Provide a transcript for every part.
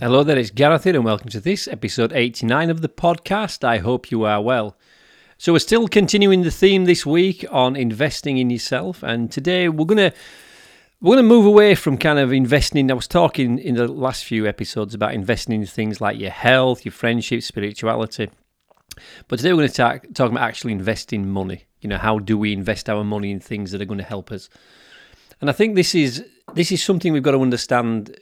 Hello there, it's Gareth here, and welcome to this episode 89 of the podcast. I hope you are well. So, we're still continuing the theme this week on investing in yourself, and today we're going to we're going to move away from kind of investing. I was talking in the last few episodes about investing in things like your health, your friendships, spirituality. But today we're going to talk, talk about actually investing money. You know, how do we invest our money in things that are going to help us? And I think this is this is something we've got to understand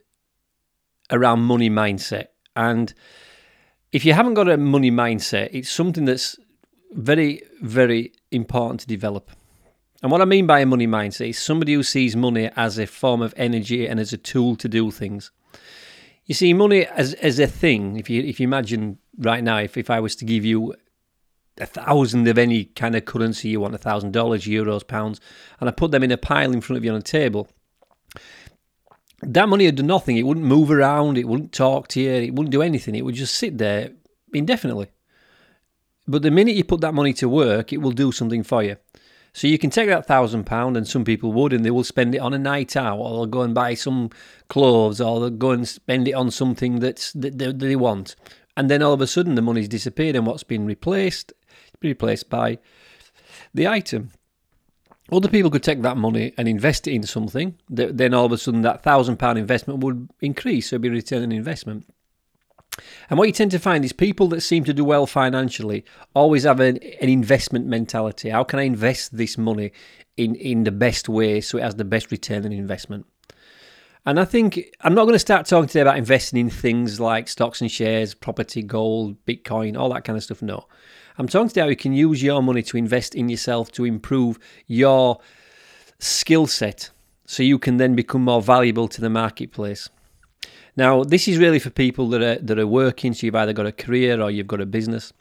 around money mindset. And if you haven't got a money mindset, it's something that's very, very important to develop. And what I mean by a money mindset is somebody who sees money as a form of energy and as a tool to do things. You see, money as as a thing. If you if you imagine right now, if, if I was to give you a thousand of any kind of currency you want, a thousand dollars, euros, pounds, and I put them in a pile in front of you on a table, that money would do nothing. It wouldn't move around. It wouldn't talk to you. It wouldn't do anything. It would just sit there indefinitely. But the minute you put that money to work, it will do something for you. So you can take that thousand pound, and some people would, and they will spend it on a night out, or they'll go and buy some clothes, or they'll go and spend it on something that's that they, they want, and then all of a sudden the money's disappeared, and what's been replaced, replaced by the item. Other people could take that money and invest it in something. Then all of a sudden, that thousand pound investment would increase. So it'd be return on investment. And what you tend to find is people that seem to do well financially always have an, an investment mentality. How can I invest this money in, in the best way so it has the best return on investment? And I think I'm not going to start talking today about investing in things like stocks and shares, property, gold, Bitcoin, all that kind of stuff. No. I'm talking today how you can use your money to invest in yourself to improve your skill set so you can then become more valuable to the marketplace. Now, this is really for people that are that are working, so you've either got a career or you've got a business.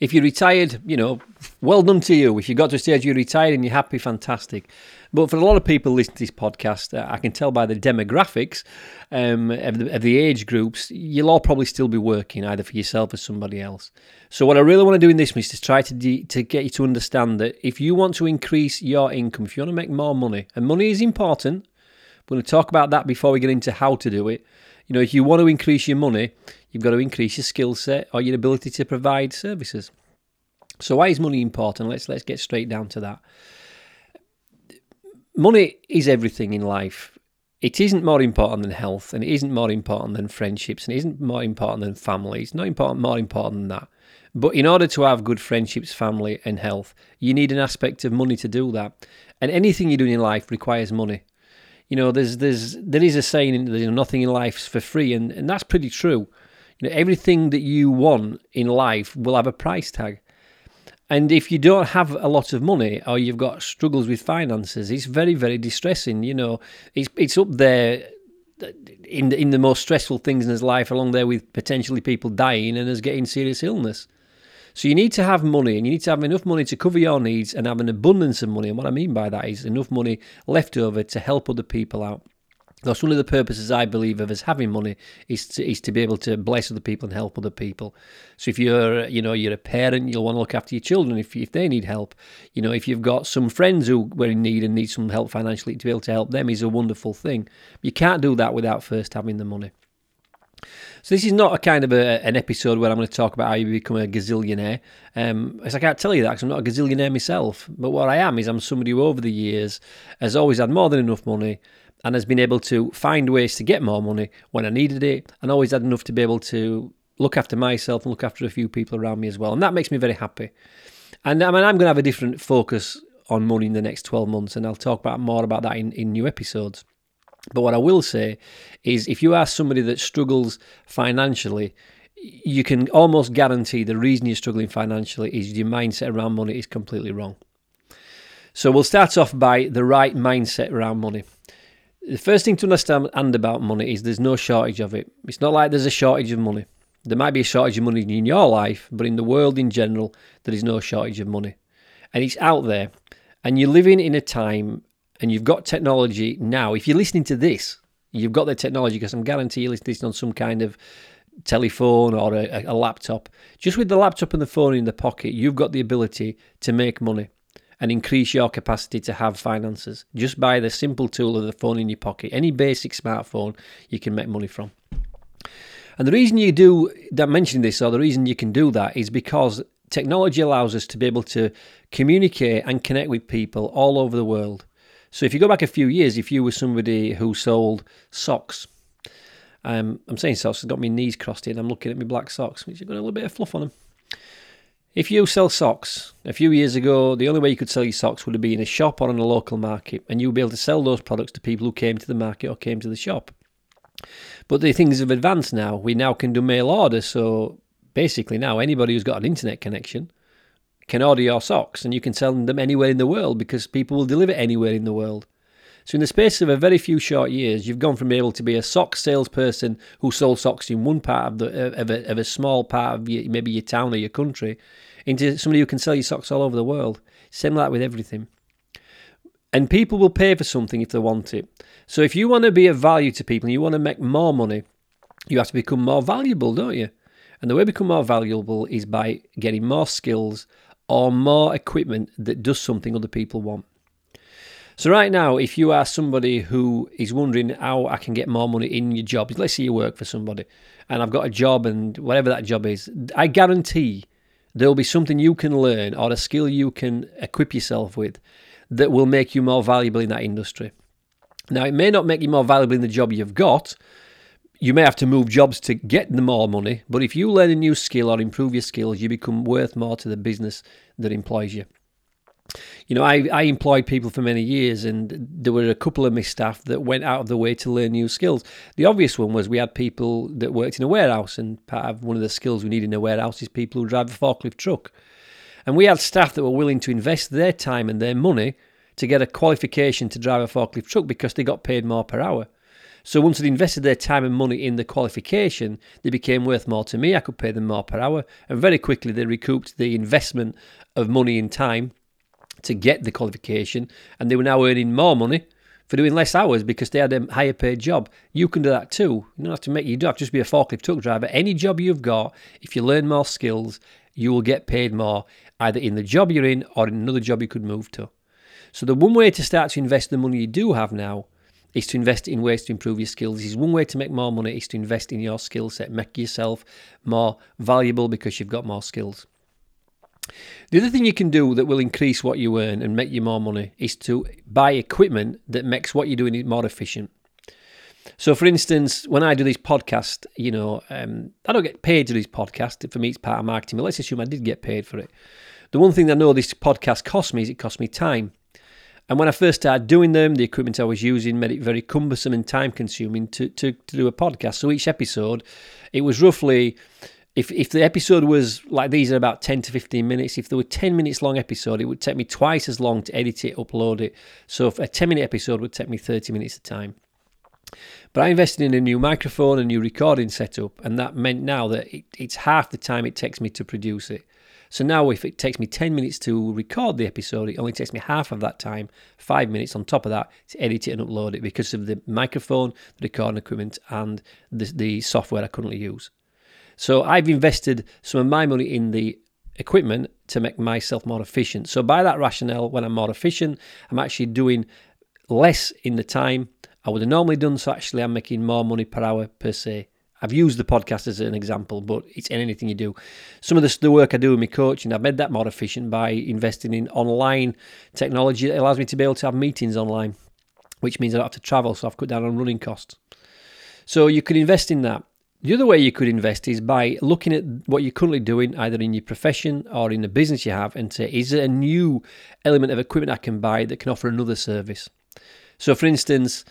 If you're retired, you know, well done to you. If you got to a stage you're retired and you're happy, fantastic. But for a lot of people listening to this podcast, uh, I can tell by the demographics um, of, the, of the age groups, you'll all probably still be working either for yourself or somebody else. So what I really want to do in this is to try to de- to get you to understand that if you want to increase your income, if you want to make more money, and money is important, we're going to talk about that before we get into how to do it. You know, if you want to increase your money, you've got to increase your skill set or your ability to provide services. So why is money important? Let's let's get straight down to that money is everything in life. It isn't more important than health, and it isn't more important than friendships, and it isn't more important than family. It's not important, more important than that. But in order to have good friendships, family, and health, you need an aspect of money to do that. And anything you do in life requires money. You know, there's there's there is a saying that you know, nothing in life's for free, and, and that's pretty true. You know, everything that you want in life will have a price tag. And if you don't have a lot of money or you've got struggles with finances, it's very, very distressing. You know, it's it's up there in the, in the most stressful things in his life, along there with potentially people dying and us getting serious illness. So you need to have money, and you need to have enough money to cover your needs and have an abundance of money. And what I mean by that is enough money left over to help other people out. That's one of the purposes I believe of us having money is to, is to be able to bless other people and help other people. So if you're you know you're a parent, you'll want to look after your children if if they need help. You know if you've got some friends who were in need and need some help financially to be able to help them is a wonderful thing. You can't do that without first having the money. So this is not a kind of a, an episode where I'm going to talk about how you become a gazillionaire. Um, as I can't tell you that because I'm not a gazillionaire myself. But what I am is I'm somebody who over the years has always had more than enough money and has been able to find ways to get more money when I needed it, and always had enough to be able to look after myself and look after a few people around me as well. And that makes me very happy. And I mean, I'm going to have a different focus on money in the next 12 months, and I'll talk about more about that in, in new episodes. But what I will say is if you are somebody that struggles financially, you can almost guarantee the reason you're struggling financially is your mindset around money is completely wrong. So we'll start off by the right mindset around money. The first thing to understand about money is there's no shortage of it. It's not like there's a shortage of money. There might be a shortage of money in your life, but in the world in general, there is no shortage of money. And it's out there. And you're living in a time and you've got technology now. If you're listening to this, you've got the technology because I'm guarantee you're listening on some kind of telephone or a, a laptop. Just with the laptop and the phone in the pocket, you've got the ability to make money and increase your capacity to have finances just by the simple tool of the phone in your pocket. Any basic smartphone you can make money from. And the reason you do that, mentioning this, or the reason you can do that, is because technology allows us to be able to communicate and connect with people all over the world. So if you go back a few years, if you were somebody who sold socks, um, I'm saying socks, I've got my knees crossed And I'm looking at my black socks, which have got a little bit of fluff on them. If you sell socks, a few years ago, the only way you could sell your socks would have been in a shop or in a local market, and you would be able to sell those products to people who came to the market or came to the shop. But the things have advanced now. We now can do mail order, so basically now anybody who's got an internet connection can order your socks and you can sell them anywhere in the world because people will deliver anywhere in the world. So in the space of a very few short years, you've gone from being able to be a sock salesperson who sold socks in one part of the of a, of a small part of your, maybe your town or your country, into somebody who can sell your socks all over the world. Same like with everything. And people will pay for something if they want it. So if you want to be of value to people and you want to make more money, you have to become more valuable, don't you? And the way to become more valuable is by getting more skills or more equipment that does something other people want. So right now, if you are somebody who is wondering how I can get more money in your job, let's say you work for somebody and I've got a job and whatever that job is, I guarantee there'll be something you can learn or a skill you can equip yourself with that will make you more valuable in that industry. Now, it may not make you more valuable in the job you've got. You may have to move jobs to get the more money, but if you learn a new skill or improve your skills, you become worth more to the business that employs you. You know, I, I employed people for many years, and there were a couple of my staff that went out of the way to learn new skills. The obvious one was we had people that worked in a warehouse, and part of one of the skills we need in a warehouse is people who drive a forklift truck. And we had staff that were willing to invest their time and their money to get a qualification to drive a forklift truck because they got paid more per hour. So once they'd invested their time and money in the qualification, they became worth more to me. I could pay them more per hour. And very quickly they recouped the investment of money and time to get the qualification. And they were now earning more money for doing less hours because they had a higher paid job. You can do that too. You don't have to make you don't have to just be a forklift truck driver. Any job you've got, if you learn more skills, you will get paid more either in the job you're in or in another job you could move to. So the one way to start to invest the money you do have now is to invest in ways to improve your skills. Is one way to make more money is to invest in your skill set, make yourself more valuable because you've got more skills. The other thing you can do that will increase what you earn and make you more money is to buy equipment that makes what you're doing more efficient. So, for instance, when I do these podcasts, you know, um, I don't get paid to do these podcasts. For me, it's part of marketing, but let's assume I did get paid for it. The one thing I know this podcast cost me is it cost me time. And when I first started doing them, the equipment I was using made it very cumbersome and time consuming to, to, to do a podcast. So each episode, it was roughly, if, if the episode was like these are about 10 to 15 minutes, if there were 10 minutes long episode, it would take me twice as long to edit it, upload it. So a 10 minute episode would take me 30 minutes of time. But I invested in a new microphone, a new recording setup, and that meant now that it, it's half the time it takes me to produce it. So now, if it takes me 10 minutes to record the episode, it only takes me half of that time, five minutes on top of that, to edit it and upload it because of the microphone, the recording equipment, and the, the software I currently use. So I've invested some of my money in the equipment to make myself more efficient. So, by that rationale, when I'm more efficient, I'm actually doing less in the time I would have normally done. So, actually, I'm making more money per hour per se. I've used the podcast as an example, but it's in anything you do. Some of the, the work I do with my coaching, I've made that more efficient by investing in online technology that allows me to be able to have meetings online, which means I don't have to travel, so I've cut down on running costs. So you could invest in that. The other way you could invest is by looking at what you're currently doing, either in your profession or in the business you have, and say, is there a new element of equipment I can buy that can offer another service? So, for instance,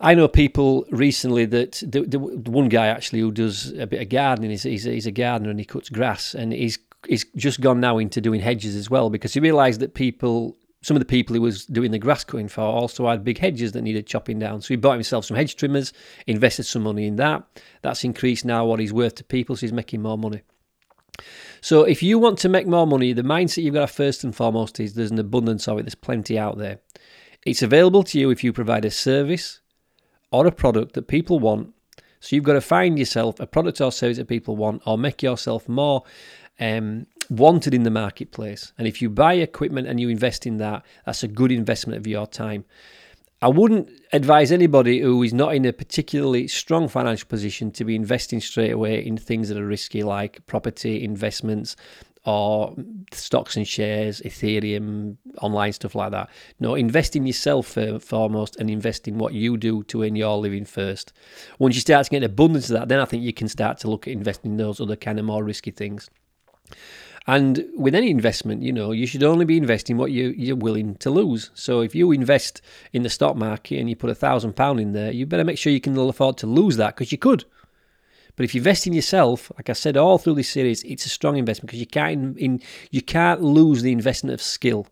I know people recently that the, the, one guy actually who does a bit of gardening. He's, he's, he's a gardener and he cuts grass, and he's he's just gone now into doing hedges as well because he realised that people, some of the people he was doing the grass cutting for, also had big hedges that needed chopping down. So he bought himself some hedge trimmers, invested some money in that. That's increased now what he's worth to people, so he's making more money. So if you want to make more money, the mindset you've got to first and foremost is there's an abundance of it. There's plenty out there. It's available to you if you provide a service or a product that people want. So you've got to find yourself a product or service that people want, or make yourself more um, wanted in the marketplace. And if you buy equipment and you invest in that, that's a good investment of your time. I wouldn't advise anybody who is not in a particularly strong financial position to be investing straight away in things that are risky, like property investments or stocks and shares, Ethereum, online stuff like that. No, invest in yourself foremost and invest in what you do to earn your living first. Once you start to get an abundance of that, then I think you can start to look at investing in those other kind of more risky things. And with any investment, you know, you should only be investing what you, you're willing to lose. So if you invest in the stock market and you put a thousand pound in there, you better make sure you can afford to lose that because you could. But if you invest in yourself, like I said all through this series, it's a strong investment because you can't in, you can't lose the investment of skill.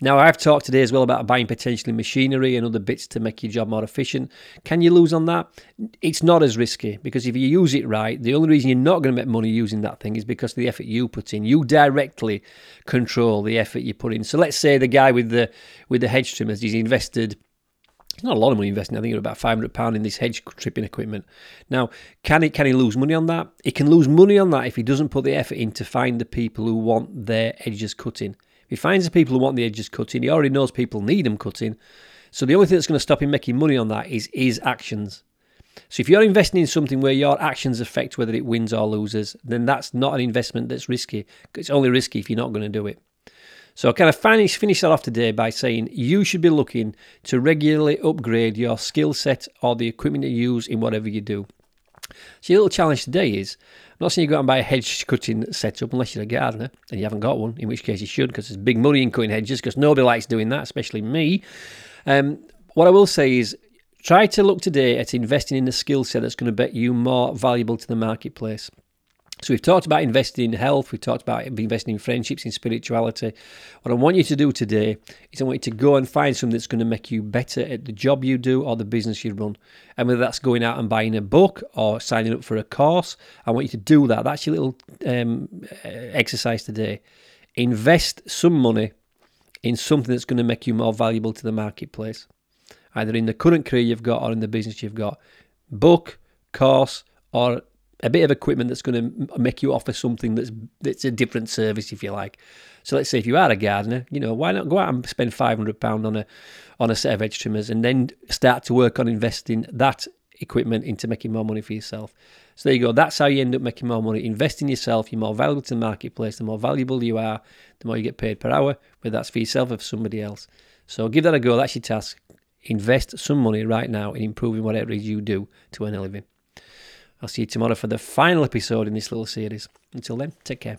Now, I've talked today as well about buying potentially machinery and other bits to make your job more efficient. Can you lose on that? It's not as risky because if you use it right, the only reason you're not going to make money using that thing is because of the effort you put in. You directly control the effort you put in. So let's say the guy with the with the hedge trimmers, he's invested it's not a lot of money investing. I think it's about five hundred pound in this hedge tripping equipment. Now, can he can he lose money on that? He can lose money on that if he doesn't put the effort in to find the people who want their edges cutting. If he finds the people who want the edges cutting, he already knows people need them cutting. So the only thing that's going to stop him making money on that is his actions. So if you're investing in something where your actions affect whether it wins or loses, then that's not an investment that's risky. It's only risky if you're not going to do it. So I kind of finish finish that off today by saying you should be looking to regularly upgrade your skill set or the equipment you use in whatever you do. So your little challenge today is I'm not saying you go out and buy a hedge cutting setup unless you're a gardener and you haven't got one, in which case you should because there's big money in cutting hedges because nobody likes doing that, especially me. Um, what I will say is try to look today at investing in a skill set that's going to make you more valuable to the marketplace. So we've talked about investing in health, we've talked about investing in friendships, in spirituality. What I want you to do today is I want you to go and find something that's going to make you better at the job you do or the business you run. And whether that's going out and buying a book or signing up for a course, I want you to do that. That's your little um, exercise today. Invest some money in something that's going to make you more valuable to the marketplace, either in the current career you've got or in the business you've got. Book, course, or a bit of equipment that's going to make you offer something that's that's a different service, if you like. So let's say if you are a gardener, you know, why not go out and spend five hundred pound on a on a set of edge trimmers and then start to work on investing that equipment into making more money for yourself. So there you go. That's how you end up making more money. Invest in yourself. You're more valuable to the marketplace. The more valuable you are, the more you get paid per hour, whether that's for yourself or for somebody else. So give that a go. That's your task. Invest some money right now in improving whatever it is you do to earn a living. I'll see you tomorrow for the final episode in this little series. Until then, take care.